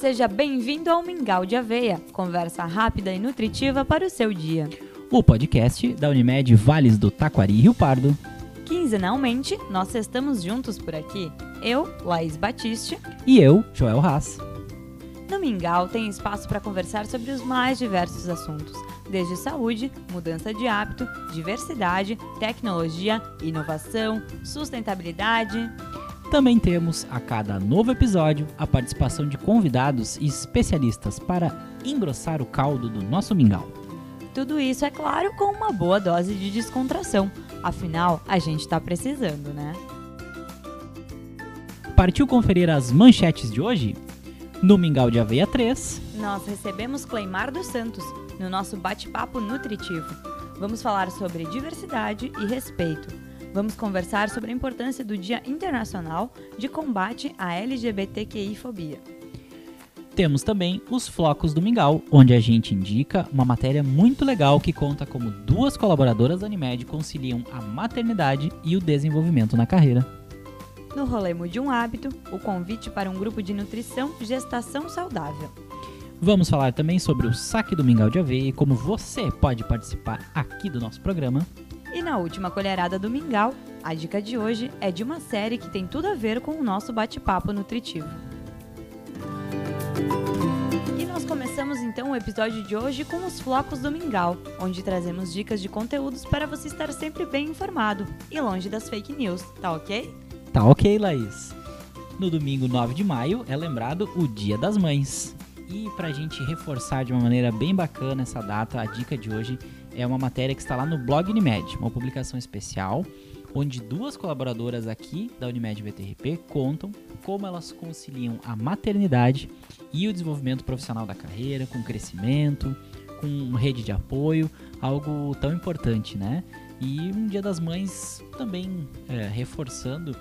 Seja bem-vindo ao Mingau de Aveia, conversa rápida e nutritiva para o seu dia. O podcast da Unimed Vales do Taquari e Rio Pardo. Quinzenalmente, nós estamos juntos por aqui. Eu, Laís Batiste. E eu, Joel Haas. No Mingau tem espaço para conversar sobre os mais diversos assuntos, desde saúde, mudança de hábito, diversidade, tecnologia, inovação, sustentabilidade. Também temos a cada novo episódio a participação de convidados e especialistas para engrossar o caldo do nosso mingau. Tudo isso, é claro, com uma boa dose de descontração. Afinal, a gente está precisando, né? Partiu conferir as manchetes de hoje? No Mingau de Aveia 3, nós recebemos Cleimar dos Santos no nosso bate-papo nutritivo. Vamos falar sobre diversidade e respeito Vamos conversar sobre a importância do Dia Internacional de Combate à LGBTQI-fobia. Temos também os Flocos do Mingau, onde a gente indica uma matéria muito legal que conta como duas colaboradoras da Unimed conciliam a maternidade e o desenvolvimento na carreira. No Rolê Mude um Hábito, o convite para um grupo de nutrição Gestação Saudável. Vamos falar também sobre o saque do Mingau de Aveia e como você pode participar aqui do nosso programa. E na última colherada do Mingau, a dica de hoje é de uma série que tem tudo a ver com o nosso bate-papo nutritivo. E nós começamos então o episódio de hoje com os Flocos do Mingau, onde trazemos dicas de conteúdos para você estar sempre bem informado e longe das fake news, tá ok? Tá ok, Laís. No domingo 9 de maio é lembrado o Dia das Mães. E para a gente reforçar de uma maneira bem bacana essa data, a dica de hoje é uma matéria que está lá no blog Unimed, uma publicação especial, onde duas colaboradoras aqui da Unimed VTRP contam como elas conciliam a maternidade e o desenvolvimento profissional da carreira, com crescimento, com rede de apoio, algo tão importante, né? E um Dia das Mães também é, reforçando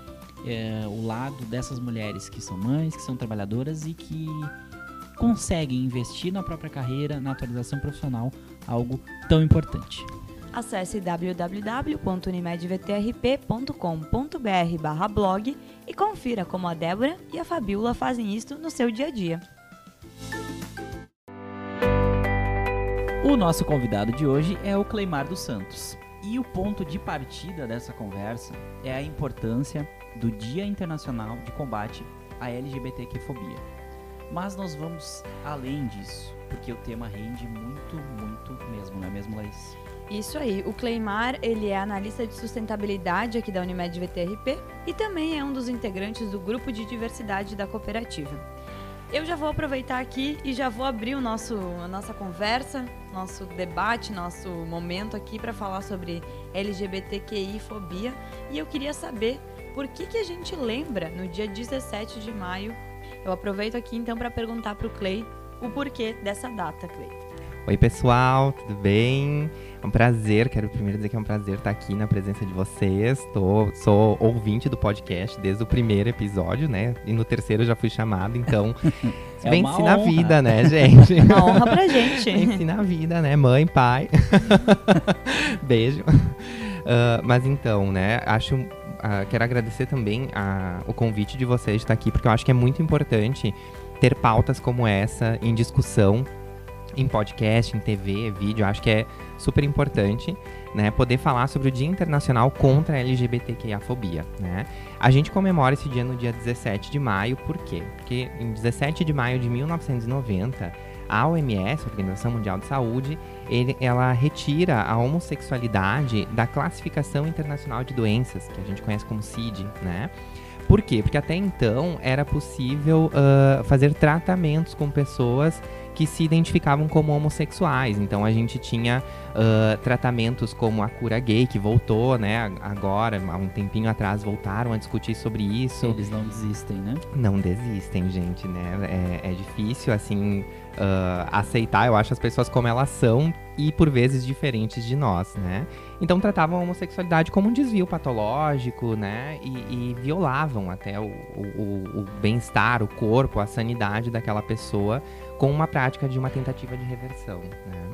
é, o lado dessas mulheres que são mães, que são trabalhadoras e que conseguem investir na própria carreira, na atualização profissional, algo tão importante. Acesse www.unimedvtrp.com.br blog e confira como a Débora e a Fabiola fazem isto no seu dia a dia. O nosso convidado de hoje é o Cleimar dos Santos. E o ponto de partida dessa conversa é a importância do Dia Internacional de Combate à LGBTQ-fobia. Mas nós vamos além disso, porque o tema rende muito, muito mesmo, não é mesmo, Laís? Isso aí, o Cleimar, ele é analista de sustentabilidade aqui da Unimed VTRP e também é um dos integrantes do grupo de diversidade da cooperativa. Eu já vou aproveitar aqui e já vou abrir o nosso, a nossa conversa, nosso debate, nosso momento aqui para falar sobre LGBTQI fobia. E eu queria saber por que, que a gente lembra no dia 17 de maio eu aproveito aqui então para perguntar para o Clay o porquê dessa data, Clay. Oi, pessoal, tudo bem? É um prazer, quero primeiro dizer que é um prazer estar aqui na presença de vocês. Tô, sou ouvinte do podcast desde o primeiro episódio, né? E no terceiro já fui chamado, então é vence na vida, né, gente? Uma honra pra gente. vence na vida, né? Mãe, pai. Beijo. Uh, mas então, né, acho uh, quero agradecer também a, o convite de vocês de estar aqui, porque eu acho que é muito importante ter pautas como essa em discussão em podcast, em TV, vídeo, eu acho que é super importante, né, poder falar sobre o Dia Internacional contra a LGBTQIA-fobia, né? A gente comemora esse dia no dia 17 de maio, por quê? Porque em 17 de maio de 1990, a OMS, a Organização Mundial de Saúde, ele, ela retira a homossexualidade da classificação internacional de doenças, que a gente conhece como CID, né? Por quê? Porque até então era possível uh, fazer tratamentos com pessoas que se identificavam como homossexuais. Então a gente tinha uh, tratamentos como a cura gay, que voltou, né? Agora, há um tempinho atrás, voltaram a discutir sobre isso. Eles não desistem, né? Não desistem, gente, né? É, é difícil, assim, uh, aceitar, eu acho, as pessoas como elas são e por vezes diferentes de nós, né? Então tratavam a homossexualidade como um desvio patológico, né? E, e violavam até o, o, o bem-estar, o corpo, a sanidade daquela pessoa com uma prática de uma tentativa de reversão, né?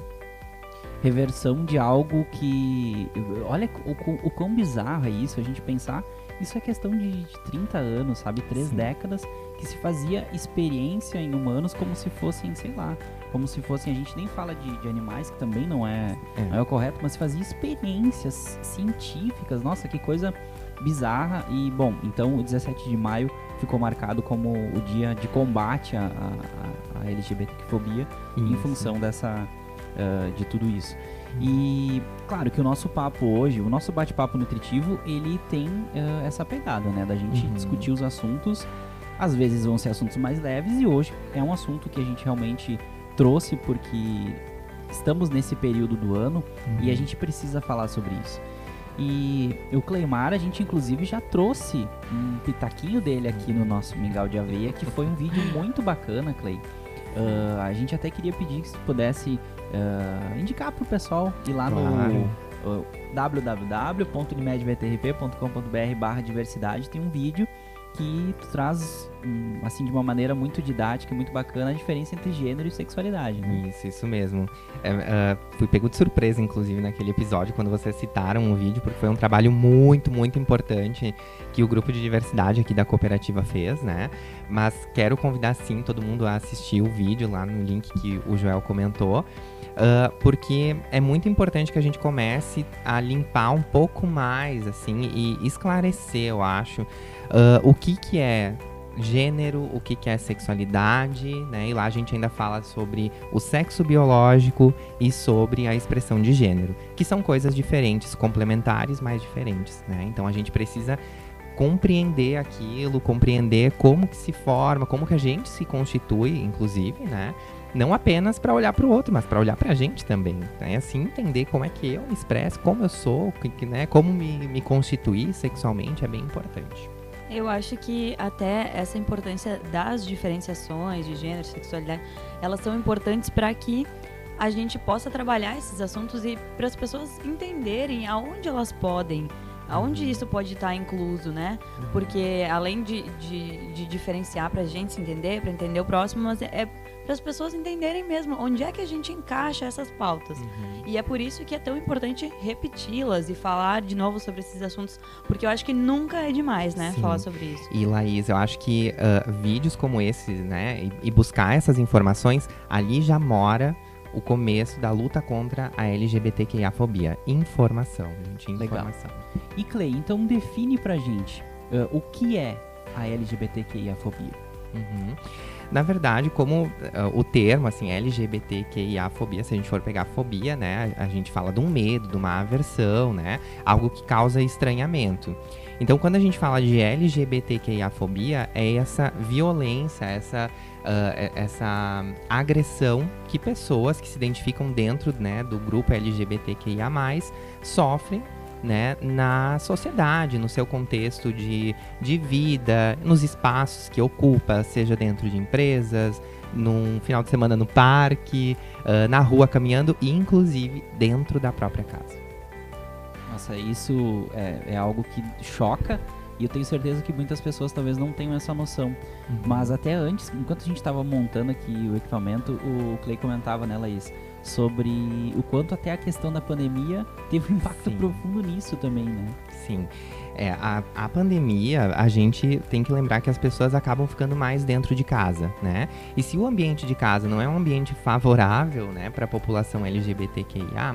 Reversão de algo que. Olha o, o, o quão bizarro é isso, a gente pensar isso é questão de, de 30 anos, sabe? Três Sim. décadas que se fazia experiência em humanos como se fossem, sei lá, como se fossem, a gente nem fala de, de animais, que também não é, É. não é o correto, mas se fazia experiências científicas. Nossa, que coisa bizarra. E, bom, então o 17 de maio ficou marcado como o dia de combate à, à, à LGBTfobia em Isso. função dessa ah, de tudo isso. E claro que o nosso papo hoje, o nosso bate-papo nutritivo, ele tem ah, essa pegada, né, da gente Uhum. discutir os assuntos. Às vezes vão ser assuntos mais leves e hoje é um assunto que a gente realmente trouxe porque estamos nesse período do ano e a gente precisa falar sobre isso. E o Cleimar, a gente inclusive já trouxe um pitaquinho dele aqui no nosso Mingau de Aveia, que foi um vídeo muito bacana, Clay. Ah, a gente até queria pedir que você pudesse ah, indicar pro pessoal ir lá Claro. no uh, www.unimedvtrp.com.br barra diversidade, tem um vídeo que traz, hum, assim, de uma maneira muito didática, muito bacana, a diferença entre gênero e sexualidade, né? Isso, isso mesmo. É, ah, fui pego de surpresa, inclusive, naquele episódio, quando vocês citaram o vídeo, porque foi um trabalho muito, muito importante que o grupo de diversidade aqui da cooperativa fez, né? Mas quero convidar, sim, todo mundo a assistir o vídeo lá no link que o Joel comentou. ah, porque é muito importante que a gente comece a limpar um pouco mais, assim, e esclarecer, eu acho, ah, o que que é gênero, o que, que é sexualidade, né? E lá a gente ainda fala sobre o sexo biológico e sobre a expressão de gênero, que são coisas diferentes, complementares, mas diferentes, né? Então a gente precisa compreender aquilo, compreender como que se forma, como que a gente se constitui, inclusive, né? Não apenas para olhar para o outro, mas para olhar para a gente também. Né? Assim entender como é que eu me expresso, como eu sou, que, né? como me, me constituir sexualmente é bem importante. Eu acho que até essa importância das diferenciações de gênero, sexualidade, elas são importantes para que a gente possa trabalhar esses assuntos e para as pessoas entenderem aonde elas podem, aonde isso pode estar incluso, né? Porque além de, de, de diferenciar para a gente se entender, para entender o próximo, mas é para as pessoas entenderem mesmo onde é que a gente encaixa essas pautas. E é por isso que é tão importante repeti-las e falar de novo sobre esses assuntos, porque eu acho que nunca é demais, né, Sim. falar sobre isso. E Laís, eu acho que ah, vídeos como esses, né, e, e buscar essas informações, ali já mora o começo da luta contra a LGBTQIA-fobia. Informação, gente, Legal. informação. E Clay, então define pra gente ah, o que é a LGBTQIA-fobia. Uhum. Na verdade, como ah, o termo, assim, LGBTQIA-fobia, se a gente for pegar fobia, né, a, gente fala de um medo, de uma aversão, né, algo que causa estranhamento. Então, quando a gente fala de LGBTQIA-fobia, é essa violência, essa, é- essa agressão que pessoas que se identificam dentro né, do grupo LGBTQIA+, sofrem né, na sociedade, no seu contexto de, de vida, nos espaços que ocupa, seja dentro de empresas, num final de semana no parque, ah, na rua caminhando e inclusive dentro da própria casa. Nossa, isso é, é algo que choca e eu tenho certeza que muitas pessoas talvez não tenham essa noção. Mas até antes, enquanto a gente estava montando aqui o equipamento, o Clay comentava, né, Laís, sobre o quanto até a questão da pandemia teve um impacto Sim. profundo nisso também, né? Sim. É, a, a pandemia, a gente tem que lembrar que as pessoas acabam ficando mais dentro de casa, né? E se o ambiente de casa não é um ambiente favorável, né, para a população LGBTQIA+,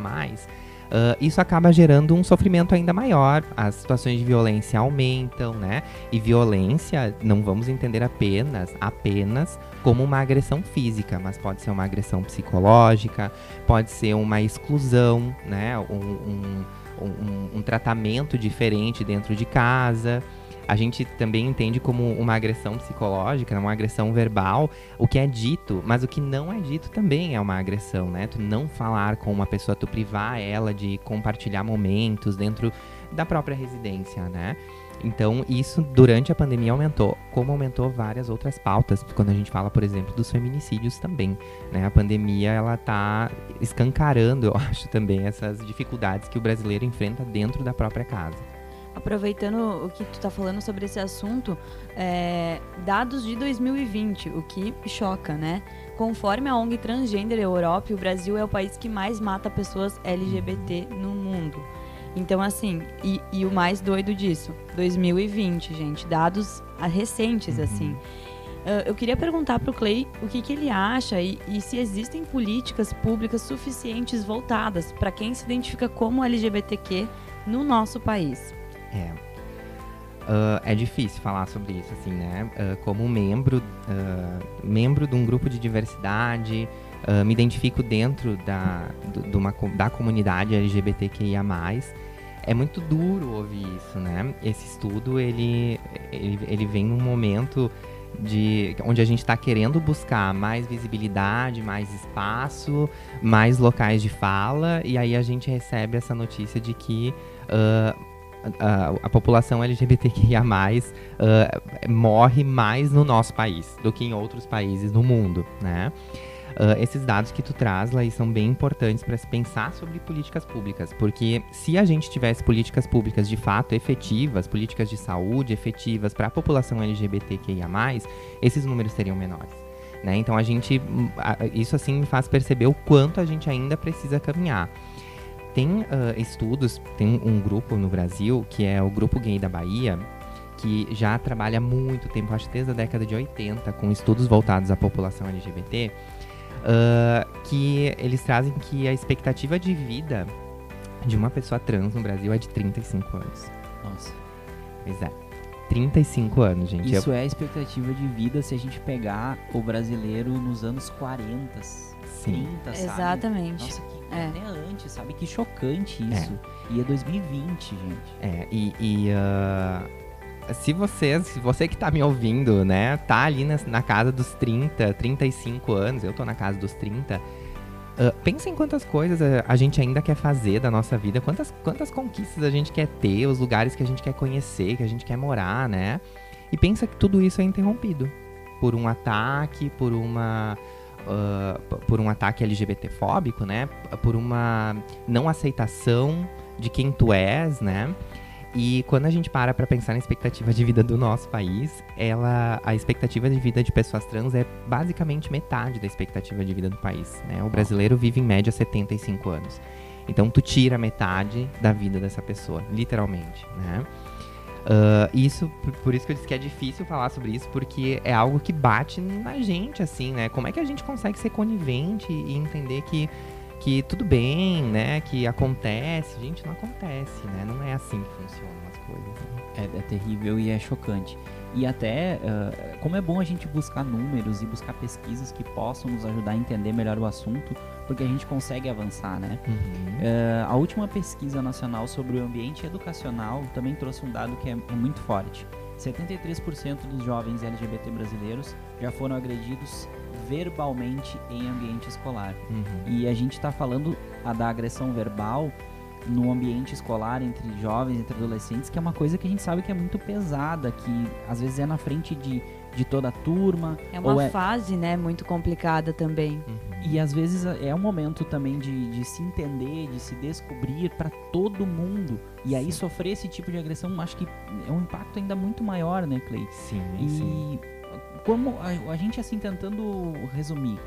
ah, isso acaba gerando um sofrimento ainda maior. As situações de violência aumentam, né? E violência não vamos entender apenas, apenas como uma agressão física, mas pode ser uma agressão psicológica, pode ser uma exclusão, né? Um, um- um, um tratamento diferente dentro de casa. A gente também entende como uma agressão psicológica, né, uma agressão verbal, o que é dito, mas o que não é dito também é uma agressão, né? Tu não falar com uma pessoa, tu privar ela de compartilhar momentos dentro da própria residência, né? Então, isso durante a pandemia aumentou, como aumentou várias outras pautas, quando a gente fala, por exemplo, dos feminicídios também, né? A pandemia, ela tá escancarando, eu acho, também essas dificuldades que o brasileiro enfrenta dentro da própria casa. Aproveitando o que tu tá falando sobre esse assunto, é, dados de 2020, o que choca, né? Conforme a ONG Transgender Europe, o Brasil é o país que mais mata pessoas LGBT no mundo. Então, assim, e, e o mais doido disso, 2020, gente, dados recentes, Uhum. assim. Ah, eu queria perguntar para o Clay o que, que ele acha e, e se existem políticas públicas suficientes voltadas para quem se identifica como LGBTQ no nosso país. É. Ah, é difícil falar sobre isso, assim, né? Ah, como membro, ah, membro de um grupo de diversidade, me identifico dentro da, do- de uma da comunidade LGBTQIA+. É muito duro ouvir isso, né? Esse estudo, ele, ele, ele vem num momento de onde a gente está querendo buscar mais visibilidade, mais espaço, mais locais de fala, e aí a gente recebe essa notícia de que ah, a, a população LGBTQIA+, ah, morre mais no nosso país do que em outros países no mundo, né? Ah, esses dados que tu traz, Laís, são bem importantes para se pensar sobre políticas públicas, porque se a gente tivesse políticas públicas de fato efetivas, políticas de saúde efetivas para a população LGBTQIA+, esses números seriam menores. Né? Então a gente, hum, isso assim me faz perceber o quanto a gente ainda precisa caminhar. Tem ah, estudos, tem um, grupo no Brasil, que é o Grupo Gay da Bahia, que já trabalha há muito tempo, acho que desde a década de 80, com estudos voltados à população LGBT, ah, que eles trazem que a expectativa de vida de uma pessoa trans no Brasil é de 35 anos. Nossa. É. 35 anos, gente. Isso é a expectativa de vida se a gente pegar o brasileiro nos anos 40, Sim. 30, sabe? Exatamente. Nossa, que É. até antes, sabe? Que chocante isso. E é 2020, gente. É, e, e, ah, se você, se você que tá me ouvindo, né, tá ali na, na casa dos 30, 35 anos, eu tô na casa dos 30, ah, pensa em quantas coisas a, a gente ainda quer fazer da nossa vida, quantas, quantas conquistas a gente quer ter, os lugares que a gente quer conhecer, que a gente quer morar, né? E pensa que tudo isso é interrompido por um ataque, por uma. p- por um ataque LGBTfóbico, né? Por uma não aceitação de quem tu és, né? E quando a gente para pra pensar na expectativa de vida do nosso país, ela, a expectativa de vida de pessoas trans é basicamente metade da expectativa de vida do país, né? O brasileiro vive em média 75 anos. Então tu tira metade da vida dessa pessoa, literalmente, né? Ah, isso, por isso que eu disse que é difícil falar sobre isso, porque é algo que bate na gente, assim, né? Como é que a gente consegue ser conivente e entender que, que tudo bem, né? Que acontece. Gente, não acontece, né? Não é assim que funcionam as coisas. né? É, é terrível e é chocante. E até, ah, como é bom a gente buscar números e buscar pesquisas que possam nos ajudar a entender melhor o assunto, porque a gente consegue avançar, né? Eh, a última pesquisa nacional sobre o ambiente educacional também trouxe um dado que é, é muito forte. 73% dos jovens LGBT brasileiros já foram agredidos verbalmente em ambiente escolar. Uhum. E a gente está falando a da agressão verbal no ambiente escolar entre jovens, entre adolescentes, que é uma coisa que a gente sabe que é muito pesada, que às vezes é na frente de, de toda a turma, É uma ou é, fase, né, muito complicada também. Uhum. e às vezes é um momento também de, de se entender, de se descobrir para todo mundo. E aí Sim. sofrer esse tipo de agressão, acho que é um impacto ainda muito maior, né, Clay? Sim, E sim. Como a, a gente assim tentando resumir,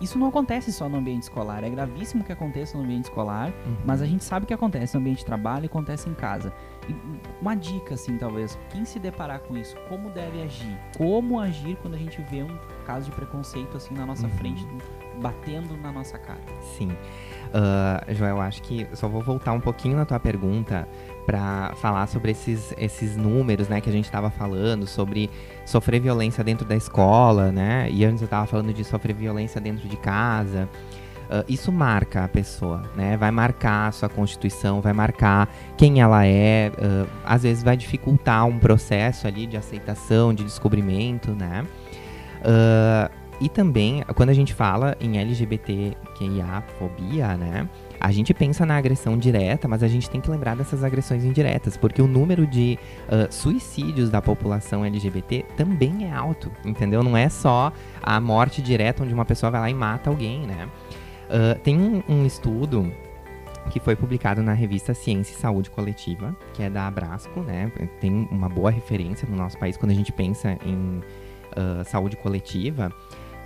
isso não acontece só no ambiente escolar, é gravíssimo que aconteça no ambiente escolar, Uhum. mas a gente sabe que acontece no ambiente de trabalho e acontece em casa. E uma dica, assim, talvez, quem se deparar com isso, como deve agir? Como agir quando a gente vê um caso de preconceito, assim, na nossa Uhum. frente, batendo na nossa cara? Sim. Ah, Joel, acho que só vou voltar um pouquinho na tua pergunta para falar sobre esses, esses números, né, que a gente estava falando, sobre sofrer violência dentro da escola, né? E antes eu estava falando de sofrer violência dentro de casa. Ah, isso marca a pessoa, né? Vai marcar a sua constituição, vai marcar quem ela é. ah, às vezes vai dificultar um processo ali de aceitação, de descobrimento, né? Ah, e também, quando a gente fala em LGBTQIA fobia, né? A gente pensa na agressão direta, mas a gente tem que lembrar dessas agressões indiretas, porque o número de ah, suicídios da população LGBT também é alto, entendeu? Não é só a morte direta onde uma pessoa vai lá e mata alguém, né? Ah, tem um, um estudo que foi publicado na revista Ciência e Saúde Coletiva, que é da Abrasco, né? Tem uma boa referência no nosso país quando a gente pensa em ah, saúde coletiva,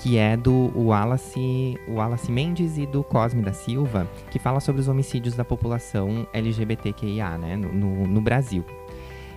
que é do Wallace, Wallace Mendes e do Cosme da Silva, que fala sobre os homicídios da população LGBTQIA, né, no, no, Brasil.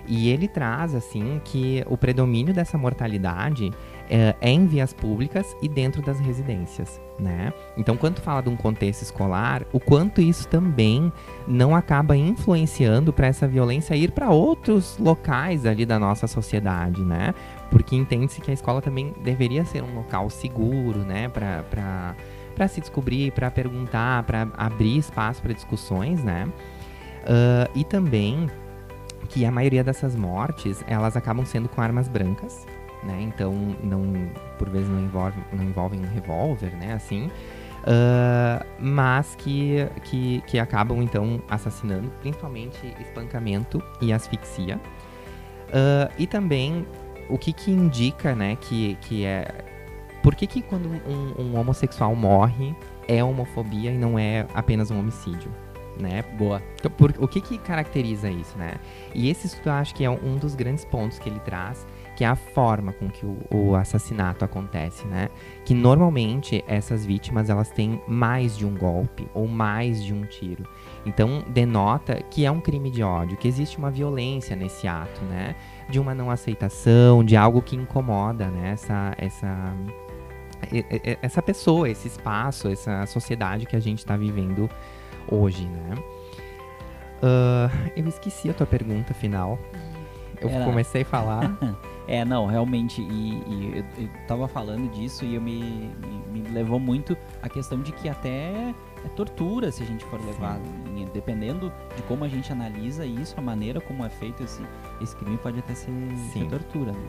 E ele traz, assim, que o predomínio dessa mortalidade é, é, em vias públicas e dentro das residências, né? Então, quando fala de um contexto escolar, o quanto isso também não acaba influenciando para essa violência ir para outros locais ali da nossa sociedade, né? Porque entende-se que a escola também deveria ser um local seguro, né? Para para se descobrir, para perguntar, para abrir espaço para discussões, né? Uh, e também que a maioria dessas mortes elas acabam sendo com armas brancas, né? Então não, por vezes não envolve, não envolvem um revólver, né? Assim, uh, mas que, que que acabam então assassinando, principalmente espancamento e asfixia. Uh, e também o que que indica, né? Que que é por que que quando um, um homossexual morre é homofobia e não é apenas um homicídio? né? Boa. Então, por, o que que caracteriza isso, né? E esse estudo eu acho que é um dos grandes pontos que ele traz, que é a forma com que o, o, assassinato acontece, né? Que normalmente essas vítimas elas têm mais de um golpe ou mais de um tiro. Então denota que é um crime de ódio, que existe uma violência nesse ato, né? De uma não aceitação, de algo que incomoda, né? Essa, essa, essa pessoa, esse espaço, essa sociedade que a gente está vivendo hoje, né? Uh, eu esqueci a tua pergunta final. Eu Era... comecei a falar. é, não, realmente. E, e eu, eu tava falando disso e eu me, me, me, levou muito a questão de que até é tortura se a gente for levar. Dependendo de como a gente analisa isso, a maneira como é feito esse, esse crime pode até ser, ser tortura. Né?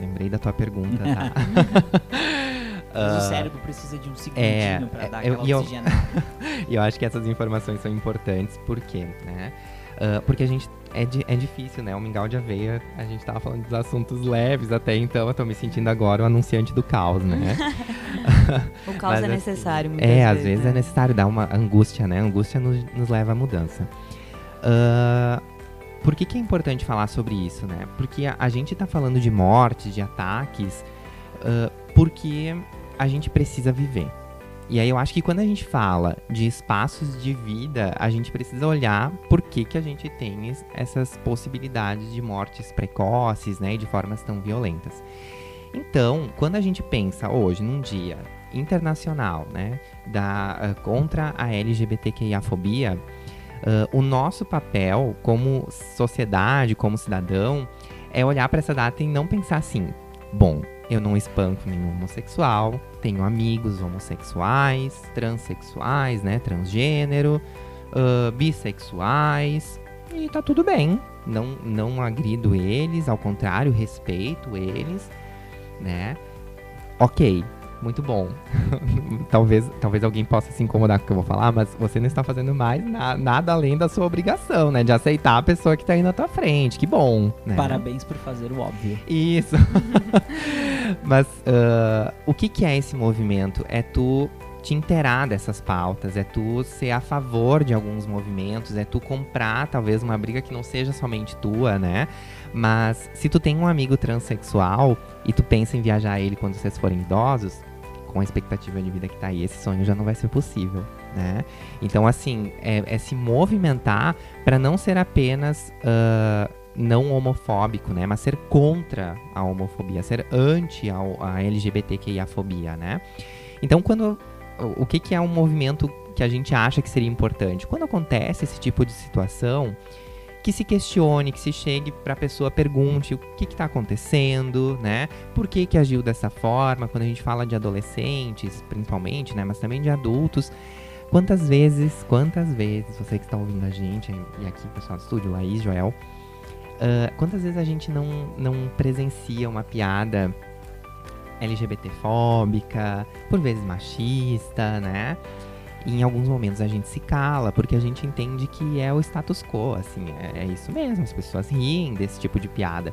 Lembrei da tua pergunta, tá? Mas uh, o cérebro precisa de um segundinho é, para dar aquela eu, oxigenada. E eu acho que essas informações são importantes, por quê? Né? Uh, porque a gente. É, di, é difícil, né? O mingau de aveia, a gente tava falando dos assuntos leves até então, eu tô me sentindo agora o anunciante do caos, né? o caos Mas, é assim, necessário, muitas É, às vezes é né? é necessário dar uma angústia, né? A angústia nos, nos leva à mudança. Uh, por que, que é importante falar sobre isso, né? Porque a, a gente tá falando de mortes, de ataques, uh, porque a gente precisa viver. E aí eu acho que quando a gente fala de espaços de vida, a gente precisa olhar por que, que a gente tem essas possibilidades de mortes precoces, né, e de formas tão violentas. Então, quando a gente pensa hoje num dia internacional, né, da, uh, contra a LGBTQIA-fobia, uh, o nosso papel como sociedade, como cidadão, é olhar para essa data e não pensar assim, bom, eu não espanco nenhum homossexual, tenho amigos homossexuais, transexuais, né, transgênero, uh, bissexuais, e tá tudo bem. Não, não agrido eles, ao contrário, respeito eles, né? Ok, muito bom. talvez, talvez alguém possa se incomodar com o que eu vou falar, mas você não está fazendo mais na, nada além da sua obrigação, né? De aceitar a pessoa que está aí na tua frente. Que bom, né? Parabéns por fazer o óbvio. Isso. mas uh, o que, que é esse movimento? É tu te inteirar dessas pautas, é tu ser a favor de alguns movimentos, é tu comprar talvez uma briga que não seja somente tua, né? Mas se tu tem um amigo transexual e tu pensa em viajar ele quando vocês forem idosos, com a expectativa de vida que tá aí, esse sonho já não vai ser possível, né? Então, assim, é, é se movimentar para não ser apenas uh, não homofóbico, né? Mas ser contra a homofobia, ser anti a, a LGBTQIA-fobia, né? Então, quando o que, que é um movimento que a gente acha que seria importante? Quando acontece esse tipo de situação, que se questione, que se chegue para a pessoa, pergunte o que está acontecendo, né? Por que, que agiu dessa forma? Quando a gente fala de adolescentes, principalmente, né? Mas também de adultos. Quantas vezes, quantas vezes, você que está ouvindo a gente, e aqui pessoal do estúdio, Laís, Joel, uh, quantas vezes a gente não, não presencia uma piada LGBTfóbica, por vezes machista, né? E em alguns momentos a gente se cala, porque a gente entende que é o status quo, assim, é, é isso mesmo, as pessoas riem desse tipo de piada.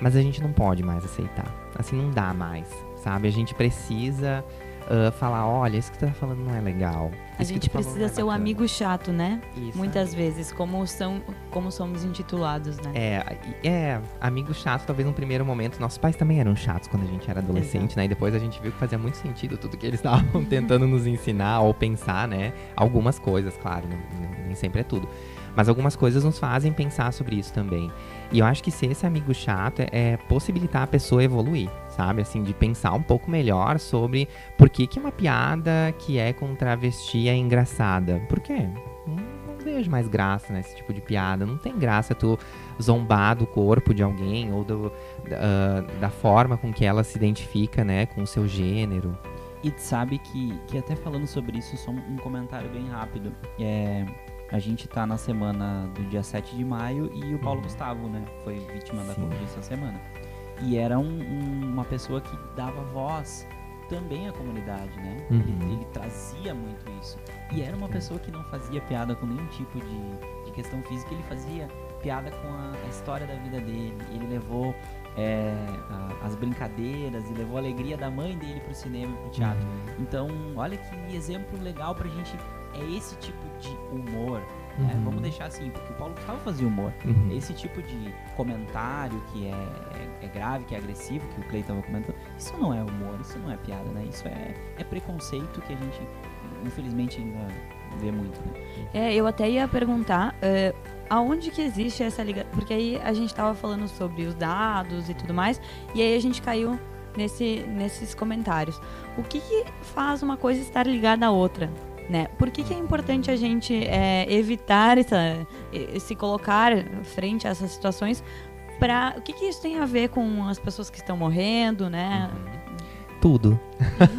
Mas a gente não pode mais aceitar. Assim, não dá mais, sabe? A gente precisa uh, falar, olha, isso que tu tá falando não é legal. A gente precisa é ser o bacana." amigo chato, né? Isso, Muitas vezes, como, são, como somos intitulados, né? É, é, amigo chato, talvez num primeiro momento. Nossos pais também eram chatos quando a gente era adolescente, né? E depois a gente viu que fazia muito sentido tudo que eles estavam tentando nos ensinar ou pensar, né? Algumas coisas, claro, nem, nem sempre é tudo. Mas algumas coisas nos fazem pensar sobre isso também. E eu acho que ser esse amigo chato é, é possibilitar a pessoa evoluir, sabe? Assim, de pensar um pouco melhor sobre por que, que uma piada que é com travesti é engraçada. Por quê? Não, não vejo mais graça nesse tipo de piada. Não tem graça tu zombar do corpo de alguém ou do, da, da forma com que ela se identifica, né, com o seu gênero. E tu sabe que, que até falando sobre isso, só um, comentário bem rápido. É, a gente tá na semana do dia 7 de maio e o Paulo Gustavo, né, foi vítima da Sim. Covid essa semana. E era um- um- uma pessoa que dava voz também à comunidade, né? Uhum. Ele, ele trazia muito isso. E era uma pessoa que não fazia piada com nenhum tipo de, de questão física, ele fazia piada com a, a história da vida dele. Ele levou é, a- as brincadeiras e levou a alegria da mãe dele pro cinema e pro teatro. Então, olha que exemplo legal pra gente. É esse tipo de humor. Né? Uhum. Vamos deixar assim, porque o Paulo Gustavo fazia humor. Uhum. Esse tipo de comentário que é, é, é grave, que é agressivo, que o Clay tava comentando, isso não é humor, isso não é piada, né? Isso é, é preconceito que a gente, infelizmente, ainda vê muito, né? É, eu até ia perguntar é, aonde que existe essa ligação. Porque aí a gente tava falando sobre os dados e tudo mais, e aí a gente caiu nesse, nesses comentários. O que, que faz uma coisa estar ligada à outra? Né? Por que, que é importante a gente é, evitar essa, se colocar frente a essas situações? Pra, o que, que isso tem a ver com as pessoas que estão morrendo, né? Tudo.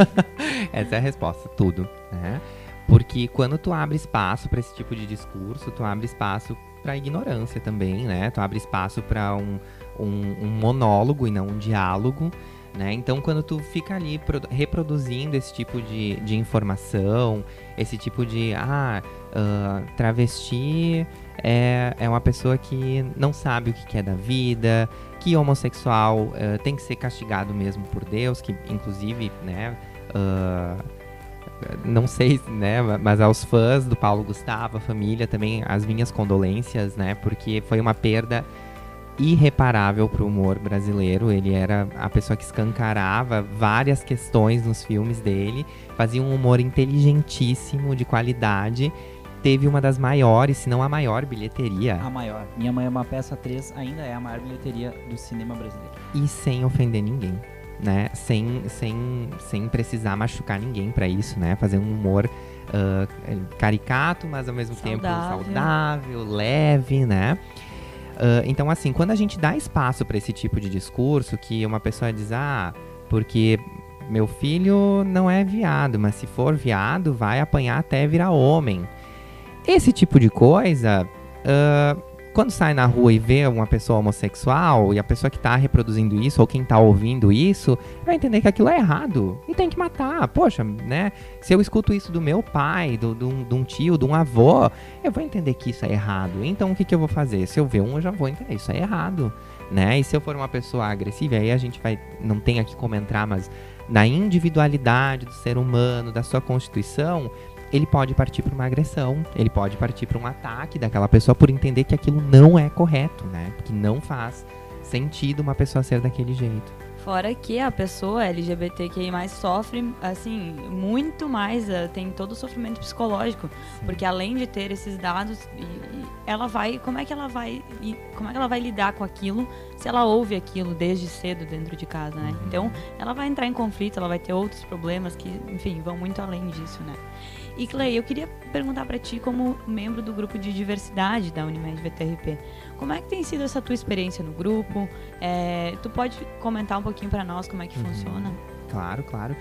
Essa é a resposta, tudo. Né? Porque quando tu abre espaço para esse tipo de discurso, tu abre espaço para ignorância também, né? Tu abre espaço para um, um, um monólogo e não um diálogo. Né? Então, quando tu fica ali produ- reproduzindo esse tipo de, de informação, esse tipo de ah, ah, travesti é, é uma pessoa que não sabe o que é da vida, que homossexual eh, tem que ser castigado mesmo por Deus, que inclusive, né, ah, não sei, né, ma- mas aos fãs do Paulo Gustavo, a família também, as minhas condolências, né, porque foi uma perda irreparável pro humor brasileiro. Ele era a pessoa que escancarava várias questões nos filmes dele, fazia um humor inteligentíssimo, de qualidade. Teve uma das maiores, se não a maior bilheteria. A maior. Minha Mãe é uma Peça 3 ainda é a maior bilheteria do cinema brasileiro. e sem ofender ninguém, né? Sem, sem, sem precisar machucar ninguém pra isso, né? Fazer um humor ah, caricato, mas ao mesmo tempo Saudável. saudável, leve, né? Ah, então, assim, quando a gente dá espaço pra esse tipo de discurso, que uma pessoa diz, ah, porque meu filho não é viado, mas se for viado, vai apanhar até virar homem. Esse tipo de coisa, ah, quando sai na rua e vê uma pessoa homossexual e a pessoa que tá reproduzindo isso ou quem tá ouvindo isso vai entender que aquilo é errado e tem que matar. Poxa, né? Se eu escuto isso do meu pai, do, do- um tio, de um avô, eu vou entender que isso é errado. Então o que, que eu vou fazer? Se eu ver um, eu já vou entender isso é errado, né? E se eu for uma pessoa agressiva, aí a gente vai não tem aqui como entrar, mas na individualidade do ser humano, da sua constituição, ele pode partir para uma agressão, ele pode partir para um ataque daquela pessoa por entender que aquilo não é correto, né? Que não faz sentido uma pessoa ser daquele jeito. Fora que a pessoa LGBTQI+, sofre, assim, muito mais, eh, tem todo o sofrimento psicológico. Porque além de ter esses dados, ela vai, como é que ela vai, como é que ela vai lidar com aquilo se ela ouve aquilo desde cedo dentro de casa, né? Uhum. Então, ela vai entrar em conflito, ela vai ter outros problemas que, enfim, vão muito além disso, né? E Clay, eu queria perguntar pra ti, como membro do grupo de diversidade da Unimed VTRP, como é que tem sido essa tua experiência no grupo? É, tu pode comentar um pouquinho pra nós como é que Uhum. funciona? Claro, claro.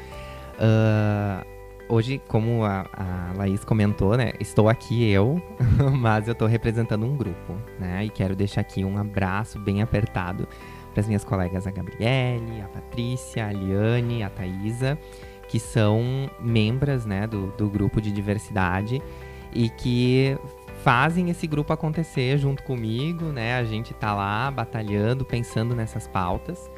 Ah, hoje, como a, a Laís comentou, né? Estou aqui eu, mas eu estou representando um grupo, né? E quero deixar aqui um abraço bem apertado para as minhas colegas a Gabriele, a Patrícia, a Liane, a Thaisa, que são membras, né, do, do grupo de diversidade e que fazem esse grupo acontecer junto comigo, né? A gente tá lá batalhando, pensando nessas pautas.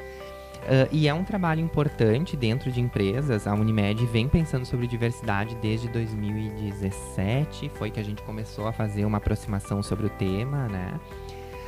Uh, e é um trabalho importante dentro de empresas. A Unimed vem pensando sobre diversidade desde 2017, foi que a gente começou a fazer uma aproximação sobre o tema, né?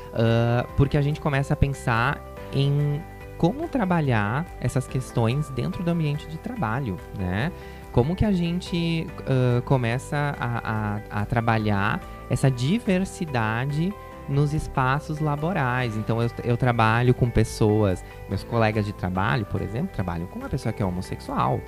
Uh, porque a gente começa a pensar em como trabalhar essas questões dentro do ambiente de trabalho, né? Como que a gente uh, começa a, a, a trabalhar essa diversidade nos espaços laborais. Então, eu, eu, trabalho com pessoas, meus colegas de trabalho, por exemplo, trabalham com uma pessoa que é homossexual,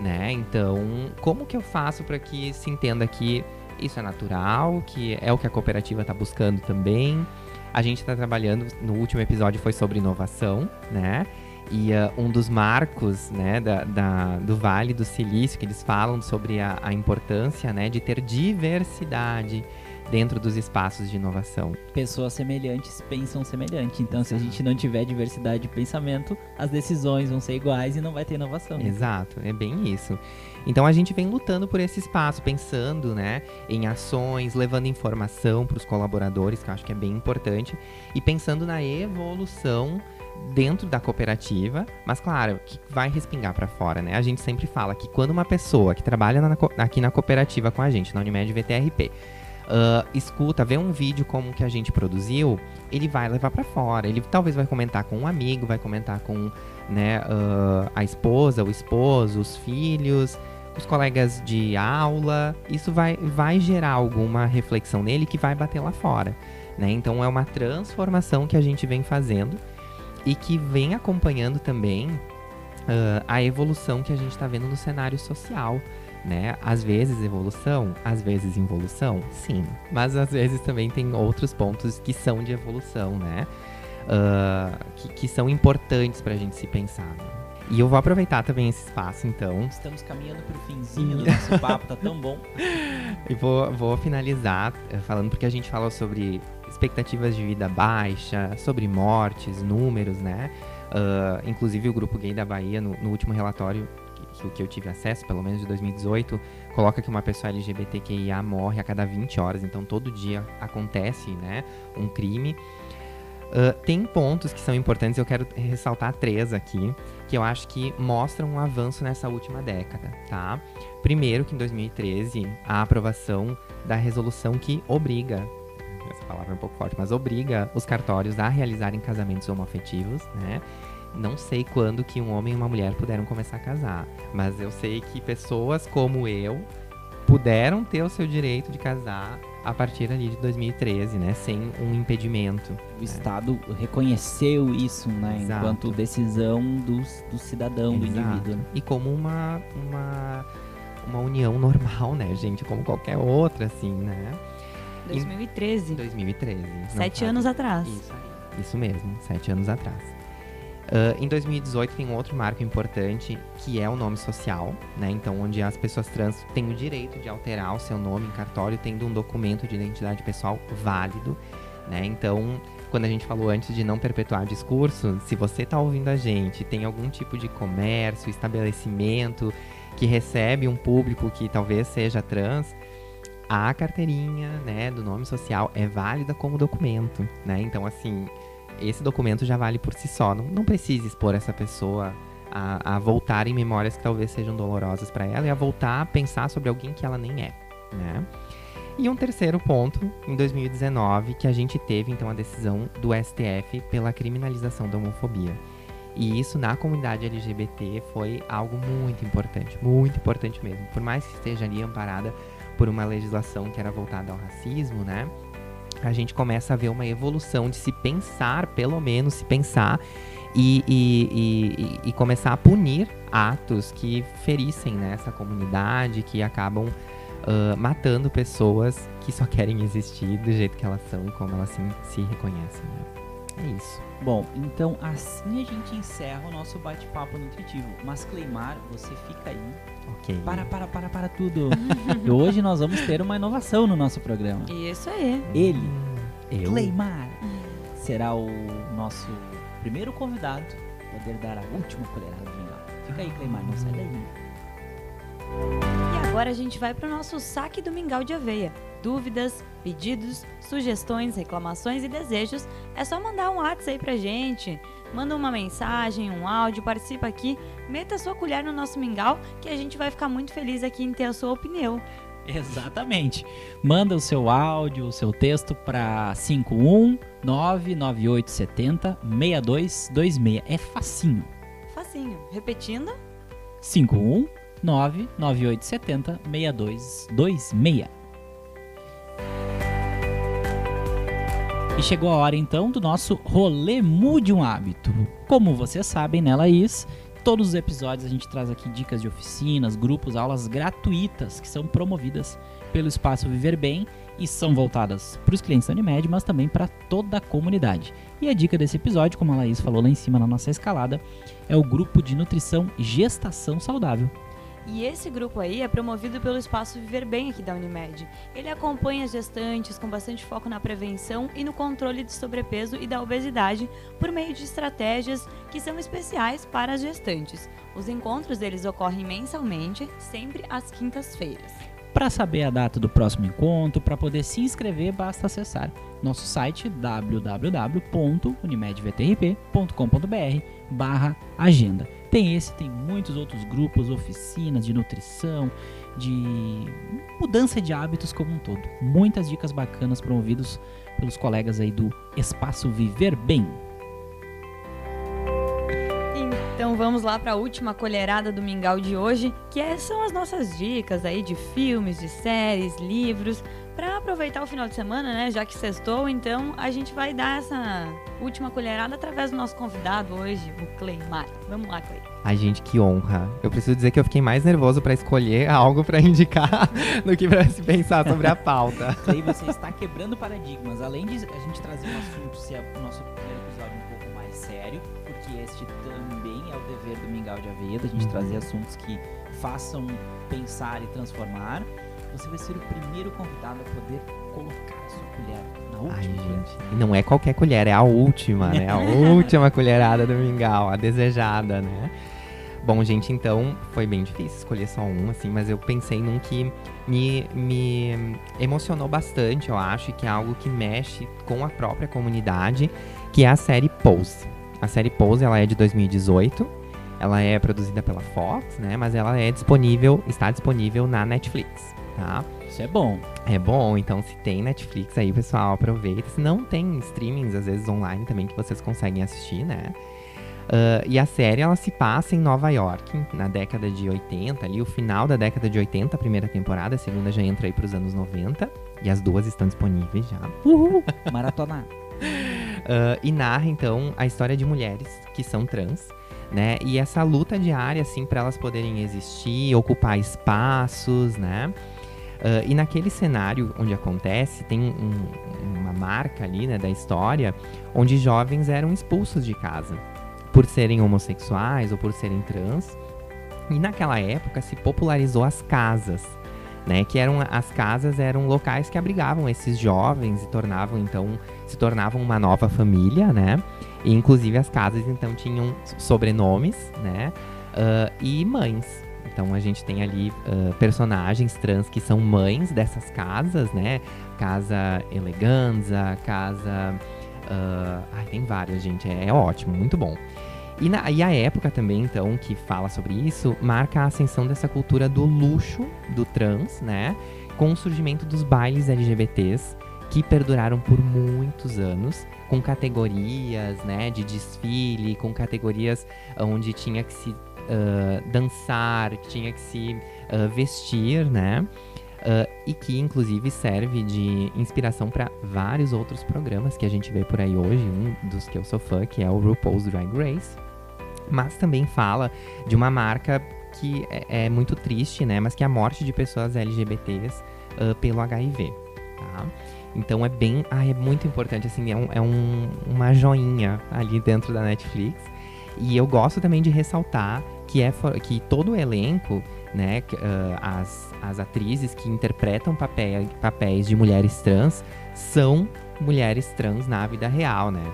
né? Então, como que eu faço para que se entenda que isso é natural, que é o que a cooperativa está buscando também? A gente está trabalhando, no último episódio foi sobre inovação, né? E uh, um dos marcos né, da, da, do Vale do Silício, que eles falam sobre a, a importância né, de ter diversidade dentro dos espaços de inovação. Pessoas semelhantes pensam semelhante. Então, se a gente não tiver diversidade de pensamento, as decisões vão ser iguais e não vai ter inovação. Exato, é bem isso. Então a gente vem lutando por esse espaço, pensando, né, em ações, levando informação para os colaboradores, que eu acho que é bem importante, e pensando na evolução dentro da cooperativa, mas claro, que vai respingar para fora, né? A gente sempre fala que quando uma pessoa que trabalha na, aqui na cooperativa com a gente, na Unimed VTRP, uh, escuta, vê um vídeo como que a gente produziu, ele vai levar para fora. Ele talvez vai comentar com um amigo, vai comentar com né, uh, a esposa, o esposo, os filhos, os colegas de aula. Isso vai, vai gerar alguma reflexão nele que vai bater lá fora. Né? Então é uma transformação que a gente vem fazendo e que vem acompanhando também uh, a evolução que a gente está vendo no cenário social né? Às vezes evolução, às vezes involução, sim. Mas às vezes também tem outros pontos que são de evolução, né? Uh, que, que, são importantes para a gente se pensar. Né? E eu vou aproveitar também esse espaço, então. Estamos caminhando para o finzinho do nosso papo, tá tão bom. E vou, vou finalizar uh, falando porque a gente falou sobre expectativas de vida baixa, sobre mortes, números, né? Uh, inclusive o Grupo Gay da Bahia, no, no último relatório, que, que eu tive acesso, pelo menos de 2018, coloca que uma pessoa LGBTQIA morre a cada 20 horas, então todo dia acontece né, um crime. Uh, tem pontos que são importantes, eu quero ressaltar três aqui, que eu acho que mostram um avanço nessa última década, tá? Primeiro, que em 2013, a aprovação da resolução que obriga, essa palavra é um pouco forte, mas obriga os cartórios a realizarem casamentos homoafetivos, né? Não sei quando que um homem e uma mulher puderam começar a casar, mas eu sei que pessoas como eu puderam ter o seu direito de casar a partir ali de 2013, né, sem um impedimento. O né? Estado reconheceu isso, né, Exato. enquanto decisão do, do cidadão, Exato. do indivíduo. E como uma, uma, uma união normal, né, gente, como qualquer outra, assim, né. 2013. 2013. Sete anos atrás. Isso aí. Isso mesmo, sete anos atrás. Uh, em 2018 tem um outro marco importante que é o nome social, né? Então, onde as pessoas trans têm o direito de alterar o seu nome em cartório tendo um documento de identidade pessoal válido, né? Então, quando a gente falou antes de não perpetuar discurso, se você está ouvindo a gente, tem algum tipo de comércio, estabelecimento que recebe um público que talvez seja trans, a carteirinha, né, do nome social é válida como documento, né? Então, assim, esse documento já vale por si só. Não, não precisa expor essa pessoa a, a, voltar em memórias que talvez sejam dolorosas para ela e a voltar a pensar sobre alguém que ela nem é, né? E um terceiro ponto, em 2019, que a gente teve então a decisão do STF pela criminalização da homofobia. E isso na comunidade LGBT foi algo muito importante, muito importante mesmo. Por mais que esteja ali amparada por uma legislação que era voltada ao racismo, né? A gente começa a ver uma evolução de se pensar, pelo menos se pensar, e, e, e, e começar a punir atos que ferissem né, essa comunidade, que acabam uh, matando pessoas que só querem existir do jeito que elas são e como elas se, se reconhecem. Né? É isso. Bom, então assim a gente encerra o nosso bate-papo nutritivo. Mas Cleimar, você fica aí. Ok. Para, para, para, para tudo. e hoje nós vamos ter uma inovação no nosso programa. Isso aí. Ele, Eu? Cleimar, será o nosso primeiro convidado a poder dar a última colherada de mingau. Fica aí, Cleimar, não sai daí. E agora a gente vai para o nosso saque do mingau de aveia. Dúvidas, pedidos, sugestões, reclamações e desejos, é só mandar um WhatsApp aí pra gente manda uma mensagem, um áudio, participa aqui, meta sua colher no nosso mingau, que a gente vai ficar muito feliz aqui em ter a sua opinião. Exatamente. Manda o seu áudio, o seu texto para 5199870 6226. É facinho. Facinho. Repetindo. 5199870 6226. E chegou a hora então do nosso rolê Mude um Hábito. Como vocês sabem, né, Laís? Todos os episódios a gente traz aqui dicas de oficinas, grupos, aulas gratuitas que são promovidas pelo Espaço Viver Bem e são voltadas para os clientes da Unimed, mas também para toda a comunidade. E a dica desse episódio, como a Laís falou lá em cima na nossa escalada, é o grupo de nutrição Gestação Saudável. E esse grupo aí é promovido pelo Espaço Viver Bem aqui da Unimed. Ele acompanha as gestantes com bastante foco na prevenção e no controle de sobrepeso e da obesidade por meio de estratégias que são especiais para as gestantes. Os encontros deles ocorrem mensalmente, sempre às quintas-feiras. Para saber a data do próximo encontro, para poder se inscrever, basta acessar nosso site www.unimedvtrp.com.br/agenda. Tem esse, tem muitos outros grupos, oficinas de nutrição, de mudança de hábitos como um todo. Muitas dicas bacanas promovidos pelos colegas aí do Espaço Viver Bem. Então vamos lá para a última colherada do mingau de hoje, que é, são as nossas dicas aí de filmes, de séries, livros, para aproveitar o final de semana, né? Já que sextou, então a gente vai dar essa última colherada através do nosso convidado hoje, o Cleimar. Vamos lá, Clay. Ai, gente, que honra. Eu preciso dizer que eu fiquei mais nervoso para escolher algo para indicar do que para se pensar sobre a pauta. Clay, você está quebrando paradigmas. Além de a gente trazer um assunto, se é o nosso primeiro episódio um pouco mais sério, porque este também é o dever do Mingau de Aveia, a gente trazer assuntos que façam pensar e transformar você vai ser o primeiro convidado a poder colocar a sua colher na última Ai, gente. E não é qualquer colher, é a última, né? A última colherada do mingau, a desejada, né? Bom, gente, então foi bem difícil escolher só um, assim, mas eu pensei num que me, me emocionou bastante, eu acho, e que é algo que mexe com a própria comunidade, que é a série Pose. A série Pose, ela é de 2018, ela é produzida pela Fox, né? Mas ela é disponível, está disponível na Netflix tá? Isso é bom. É bom, então se tem Netflix aí, pessoal, aproveita. Se não tem streamings, às vezes online também, que vocês conseguem assistir, né? Uh, e a série, ela se passa em Nova York, na década de 80, ali, o final da década de 80, a primeira temporada, a segunda já entra aí pros anos 90, e as duas estão disponíveis já. Uhul! Maratona! uh, e narra, então, a história de mulheres que são trans, né? E essa luta diária, assim, para elas poderem existir, ocupar espaços, né? Uh, e naquele cenário onde acontece, tem um, uma marca ali né, da história onde jovens eram expulsos de casa por serem homossexuais ou por serem trans. E naquela época se popularizou as casas, né? Que eram as casas eram locais que abrigavam esses jovens e tornavam então se tornavam uma nova família, né? E inclusive as casas então tinham sobrenomes, né? Uh, e mães, então a gente tem ali uh, personagens trans que são mães dessas casas, né? Casa Eleganza, casa. Uh, ai, tem várias, gente. É, é ótimo, muito bom. E, na, e, a época também, então, que fala sobre isso, marca a ascensão dessa cultura do luxo do trans, né? Com o surgimento dos bailes LGBTs, que perduraram por muitos anos, com categorias, né, de desfile, com categorias onde tinha que se uh, dançar, que tinha que se uh, vestir, né? Uh, e que inclusive serve de inspiração para vários outros programas que a gente vê por aí hoje. Um dos que eu sou fã, que é o RuPaul's Drag Race. Mas também fala de uma marca que é, é muito triste, né? Mas que é a morte de pessoas LGBTs uh, pelo HIV, tá? Então é bem, ah, é muito importante, assim, é, um, é um, uma joinha ali dentro da Netflix. E eu gosto também de ressaltar que, é, que todo o elenco, né, uh, as, as atrizes que interpretam papéis de mulheres trans são mulheres trans na vida real, né?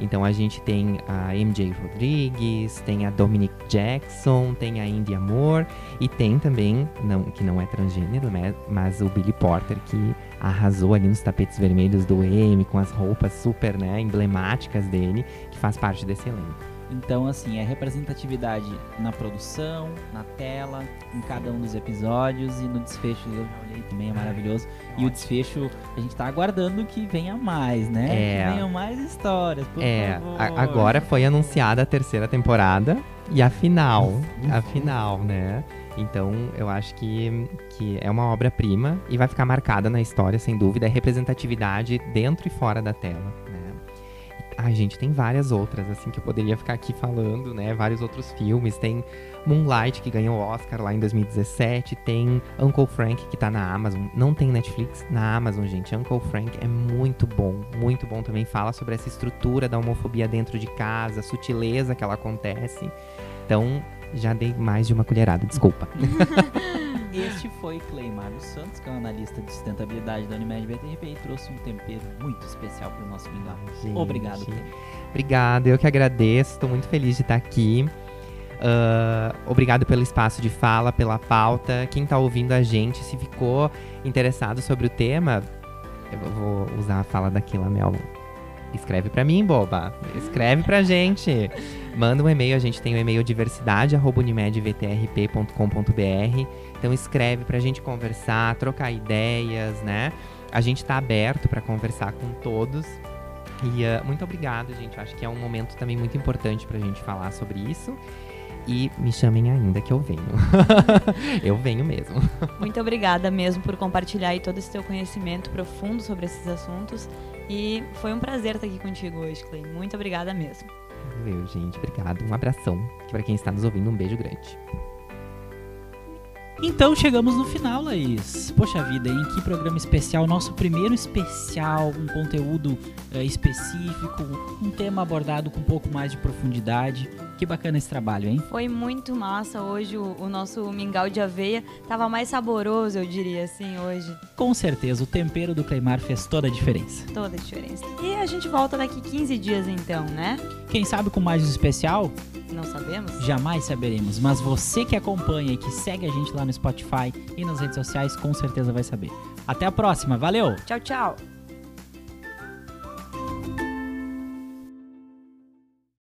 Então a gente tem a MJ Rodrigues, tem a Dominic Jackson, tem a Indy Amor e tem também, não, que não é transgênero, né, mas o Billy Porter que arrasou ali nos tapetes vermelhos do M com as roupas super né, emblemáticas dele, que faz parte desse elenco. Então, assim, é representatividade na produção, na tela, em cada um dos episódios e no desfecho, eu já olhei também, é maravilhoso. E o desfecho, a gente tá aguardando que venha mais, né? É. Que venham mais histórias, por É, favor. a- agora foi anunciada a terceira temporada e a final, a final, né? Então eu acho que, que é uma obra-prima e vai ficar marcada na história, sem dúvida, é representatividade dentro e fora da tela? Ai, gente, tem várias outras, assim, que eu poderia ficar aqui falando, né? Vários outros filmes. Tem Moonlight, que ganhou o Oscar lá em 2017. Tem Uncle Frank, que tá na Amazon. Não tem Netflix, na Amazon, gente. Uncle Frank é muito bom, muito bom também. Fala sobre essa estrutura da homofobia dentro de casa, a sutileza que ela acontece. Então, já dei mais de uma colherada, desculpa. Este foi Cleimar dos Santos, que é um analista de sustentabilidade da Unimed BTRP e trouxe um tempero muito especial para o nosso. Gente. Obrigado, Clem. Obrigado, eu que agradeço, estou muito feliz de estar aqui. Ah, obrigado pelo espaço de fala, pela pauta. Quem está ouvindo a gente, se ficou interessado sobre o tema, eu vou usar a fala da Kila Mel. Escreve pra mim, boba. Escreve pra gente. Manda um e-mail, a gente tem o e-mail diversidade@unimedvtrp.com.br. Então escreve pra gente conversar, trocar ideias, né? A gente tá aberto para conversar com todos. E ah, muito obrigado, gente. Eu acho que é um momento também muito importante pra gente falar sobre isso. E me chamem ainda que eu venho. eu venho mesmo. Muito obrigada mesmo por compartilhar aí todo esse teu conhecimento profundo sobre esses assuntos. E foi um prazer estar aqui contigo hoje, Clay. Muito obrigada mesmo. Valeu, gente. Obrigado. Um abração. Pra quem está nos ouvindo, um beijo grande. Então chegamos no final, Laís. Poxa vida, hein? Que programa especial. Nosso primeiro especial, um conteúdo eh, específico, um tema abordado com um pouco mais de profundidade. Que bacana esse trabalho, hein? Foi muito massa hoje o, o nosso mingau de aveia. Tava mais saboroso, eu diria assim, hoje. Com certeza, o tempero do Cleimar fez toda a diferença. Toda a diferença. E a gente volta daqui 15 dias então, né? Quem sabe com mais um especial? Não sabemos? Jamais saberemos, mas você que acompanha e que segue a gente lá no Spotify e nas redes sociais com certeza vai saber. Até a próxima, valeu! Tchau, tchau.